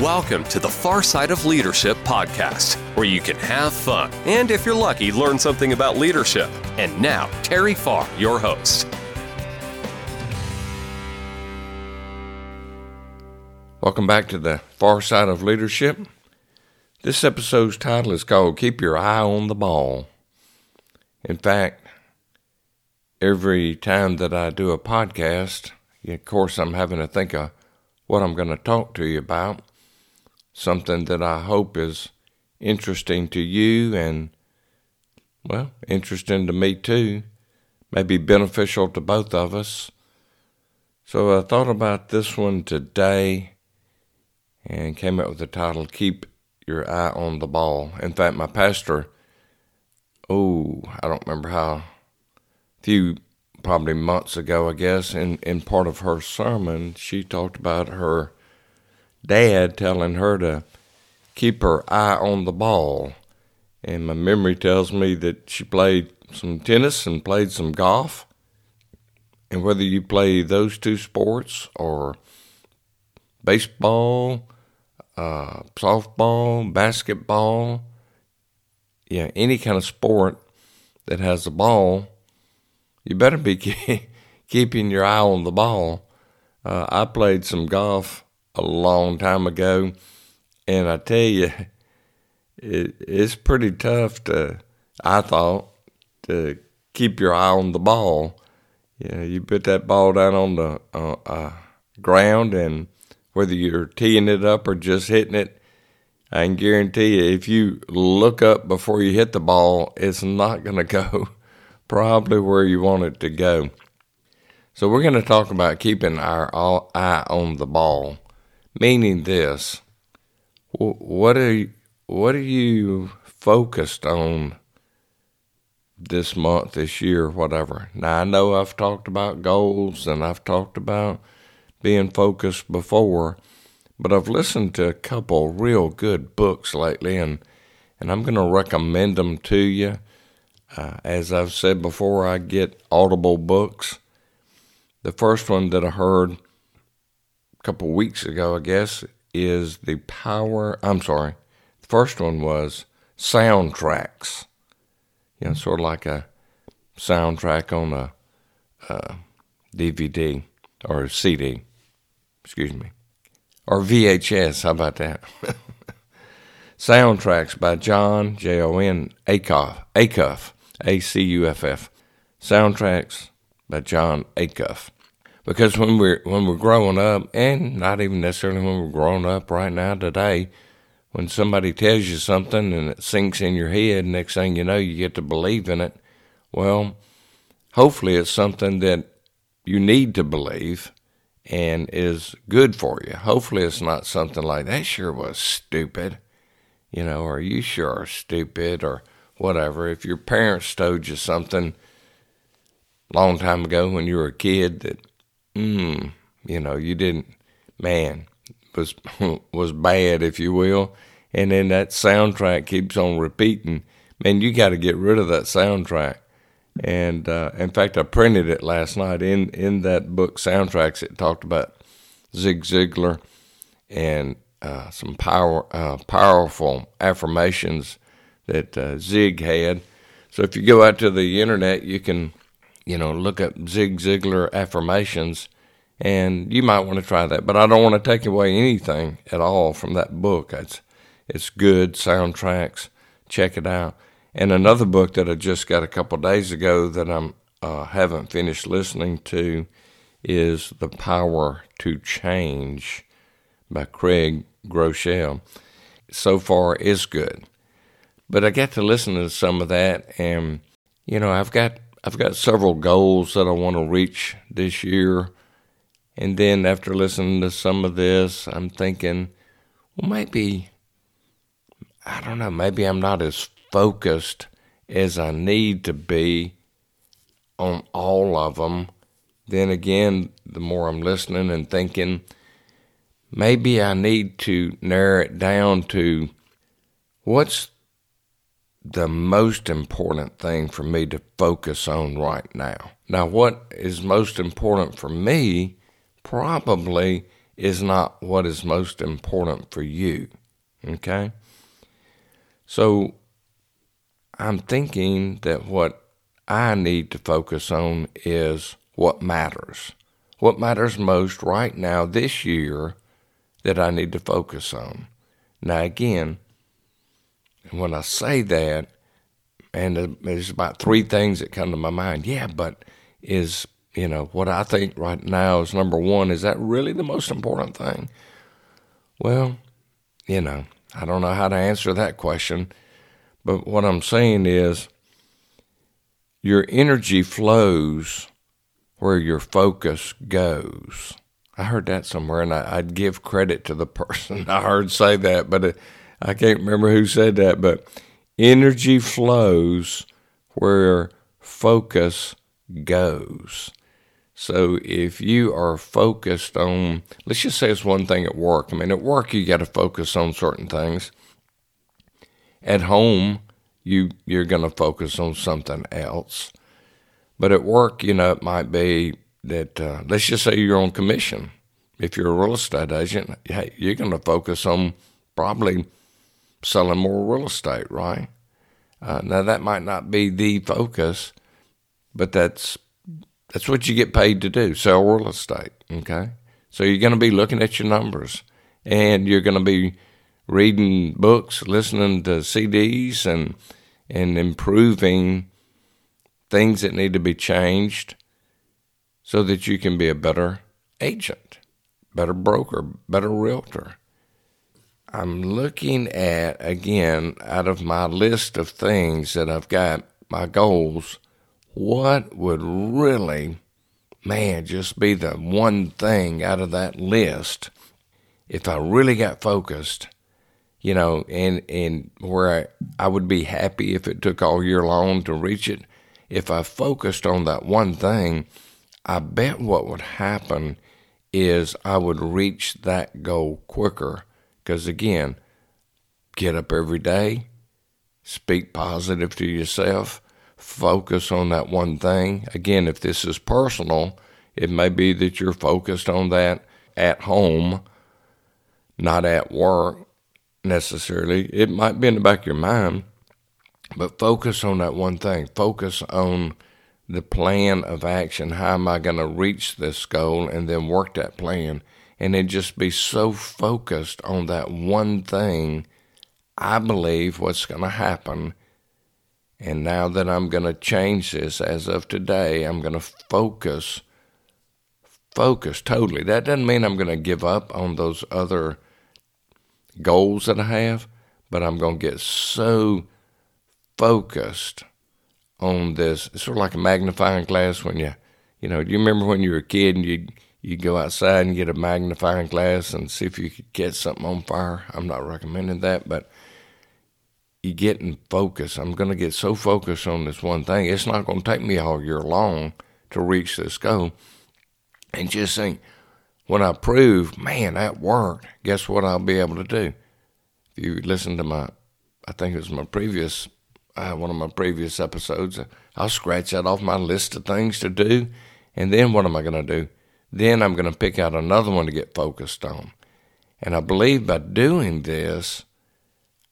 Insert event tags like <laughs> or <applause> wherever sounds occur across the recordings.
Welcome to the Far Side of Leadership podcast, where you can have fun and, if you're lucky, learn something about leadership. And now, Terry Farr, your host. Welcome back to the Far Side of Leadership. This episode's title is called Keep Your Eye on the Ball. In fact, every time that I do a podcast, of course, I'm having to think of what I'm going to talk to you about something that I hope is interesting to you and, well, interesting to me too, maybe beneficial to both of us. So I thought about this one today and came up with the title Keep Your Eye on the Ball. In fact, my pastor, oh, I don't remember how, a few probably months ago, I guess, in, in part of her sermon, she talked about her dad telling her to keep her eye on the ball. And my memory tells me that she played some tennis and played some golf. And whether you play those two sports or baseball, uh, softball, basketball, yeah, any kind of sport that has a ball, you better be <laughs> keeping your eye on the ball. Uh, I played some golf a long time ago, and I tell you, it, it's pretty tough to, I thought, to keep your eye on the ball. You know, you put that ball down on the uh, uh, ground, and whether you're teeing it up or just hitting it, I can guarantee you, if you look up before you hit the ball, it's not going <laughs> to go probably where you want it to go. So we're going to talk about keeping our eye on the ball meaning this. What are you, what are you focused on this month this year whatever? Now i know i've talked about goals and i've talked about being focused before but i've listened to a couple real good books lately and and i'm going to recommend them to you. Uh, as i've said before i get audible books. The first one that i heard couple weeks ago, I guess, is the power. I'm sorry. The first one was soundtracks. You know, sort of like a soundtrack on a, uh, a DVD or a CD. Excuse me. Or VHS. How about that? <laughs> Soundtracks by Jon J O N Acuff Acuff A C U F F. Soundtracks by Jon Acuff because when we're when we're growing up, and not even necessarily when we're growing up right now today, when somebody tells you something and it sinks in your head, next thing you know, you get to believe in it. Well, hopefully, it's something that you need to believe and is good for you. Hopefully, it's not something like that. Sure was stupid, you know, or you sure stupid, or whatever. If your parents told you something long time ago when you were a kid that mm, you know, you didn't, man, was <laughs> was bad, if you will. And then that soundtrack keeps on repeating. Man, you got to get rid of that soundtrack. And uh, in fact, I printed it last night. In in that book, soundtracks, it talked about Zig Ziglar and uh, some power uh, powerful affirmations that uh, Zig had. So if you go out to the internet, you can you know, look up Zig Ziglar affirmations, and you might want to try that. But I don't want to take away anything at all from that book. It's it's good soundtracks. Check it out. And another book that I just got a couple days ago that I'm uh, haven't finished listening to is The Power to Change by Craig Groeschel. So far, is good. But I got to listen to some of that, and you know, I've got I've got several goals that I want to reach this year. And then after listening to some of this, I'm thinking, well, maybe, I don't know, maybe I'm not as focused as I need to be on all of them. Then again, the more I'm listening and thinking, maybe I need to narrow it down to what's the most important thing for me to focus on right now. Now, what is most important for me probably is not what is most important for you. Okay? So I'm thinking that what I need to focus on is what matters. What matters most right now this year that I need to focus on. Now, again, when I say that, and there's about three things that come to my mind. Yeah, but is, you know, what I think right now is number one, is that really the most important thing? Well, you know, I don't know how to answer that question, but what I'm saying is your energy flows where your focus goes. I heard that somewhere, and I, would give credit to the <laughs> person I heard say that, but it, I can't remember who said that. But energy flows where focus goes. So if you are focused on, let's just say it's one thing at work. I mean, at work you got to focus on certain things. At home, you you're going to focus on something else. But at work, you know, it might be that uh, let's just say you're on commission. If you're a real estate agent, hey, you're going to focus on probably selling more real estate, right? Uh, now that might not be the focus, but that's that's what you get paid to do: sell real estate. Okay, so you're going to be looking at your numbers, and you're going to be reading books, listening to CDs, and and improving things that need to be changed so that you can be a better agent, better broker, better realtor. I'm looking at, again, out of my list of things that I've got, my goals, what would really, man, just be the one thing out of that list if I really got focused you know, and and where I, I would be happy if it took all year long to reach it. If I focused on that one thing, I bet what would happen is I would reach that goal quicker. Because again, get up every day, speak positive to yourself, focus on that one thing. Again, if this is personal, it may be that you're focused on that at home, not at work necessarily. It might be in the back of your mind, but focus on that one thing. Focus on the plan of action. How am I going to reach this goal and then work that plan? And then just be so focused on that one thing. I believe what's going to happen. And now that I'm going to change this as of today, I'm going to focus, focus totally. That doesn't mean I'm going to give up on those other goals that I have, but I'm going to get so focused on this. It's sort of like a magnifying glass when you, you know, do you remember when you were a kid and you you go outside and get a magnifying glass and see if you could catch something on fire? I'm not recommending that, but you get in focus. I'm going to get so focused on this one thing. It's not going to take me all year long to reach this goal. And just think, when I prove, man, that worked, guess what I'll be able to do? If you listen to my, I think it was my previous, uh, one of my previous episodes, I'll scratch that off my list of things to do. And then what am I going to do? Then I'm going to pick out another one to get focused on. And I believe by doing this,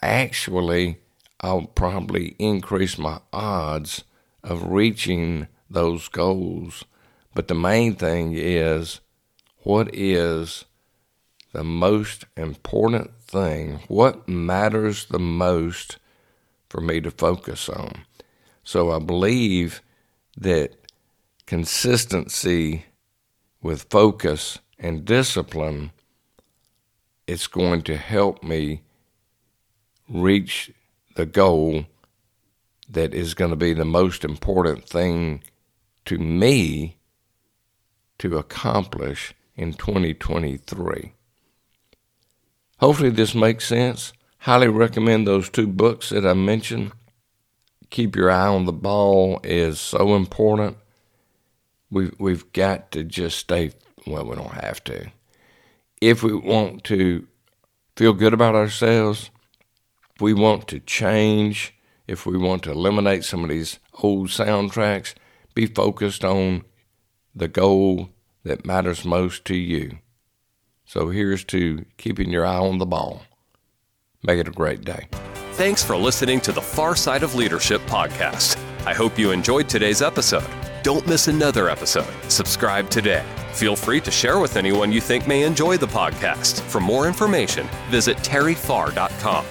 actually, I'll probably increase my odds of reaching those goals. But the main thing is what is the most important thing, what matters the most for me to focus on. So I believe that consistency with focus and discipline it's going to help me reach the goal that is going to be the most important thing to me to accomplish in 2023. Hopefully, this makes sense. Highly recommend those two books that I mentioned. Keep your eye on the ball is so important. We've, we've got to just stay, well, we don't have to. If we want to feel good about ourselves, if we want to change, if we want to eliminate some of these old soundtracks, be focused on the goal that matters most to you. So here's to keeping your eye on the ball. Make it a great day. Thanks for listening to the Far Side of Leadership podcast. I hope you enjoyed today's episode. Don't miss another episode. Subscribe today. Feel free to share with anyone you think may enjoy the podcast. For more information, visit terryfar.com.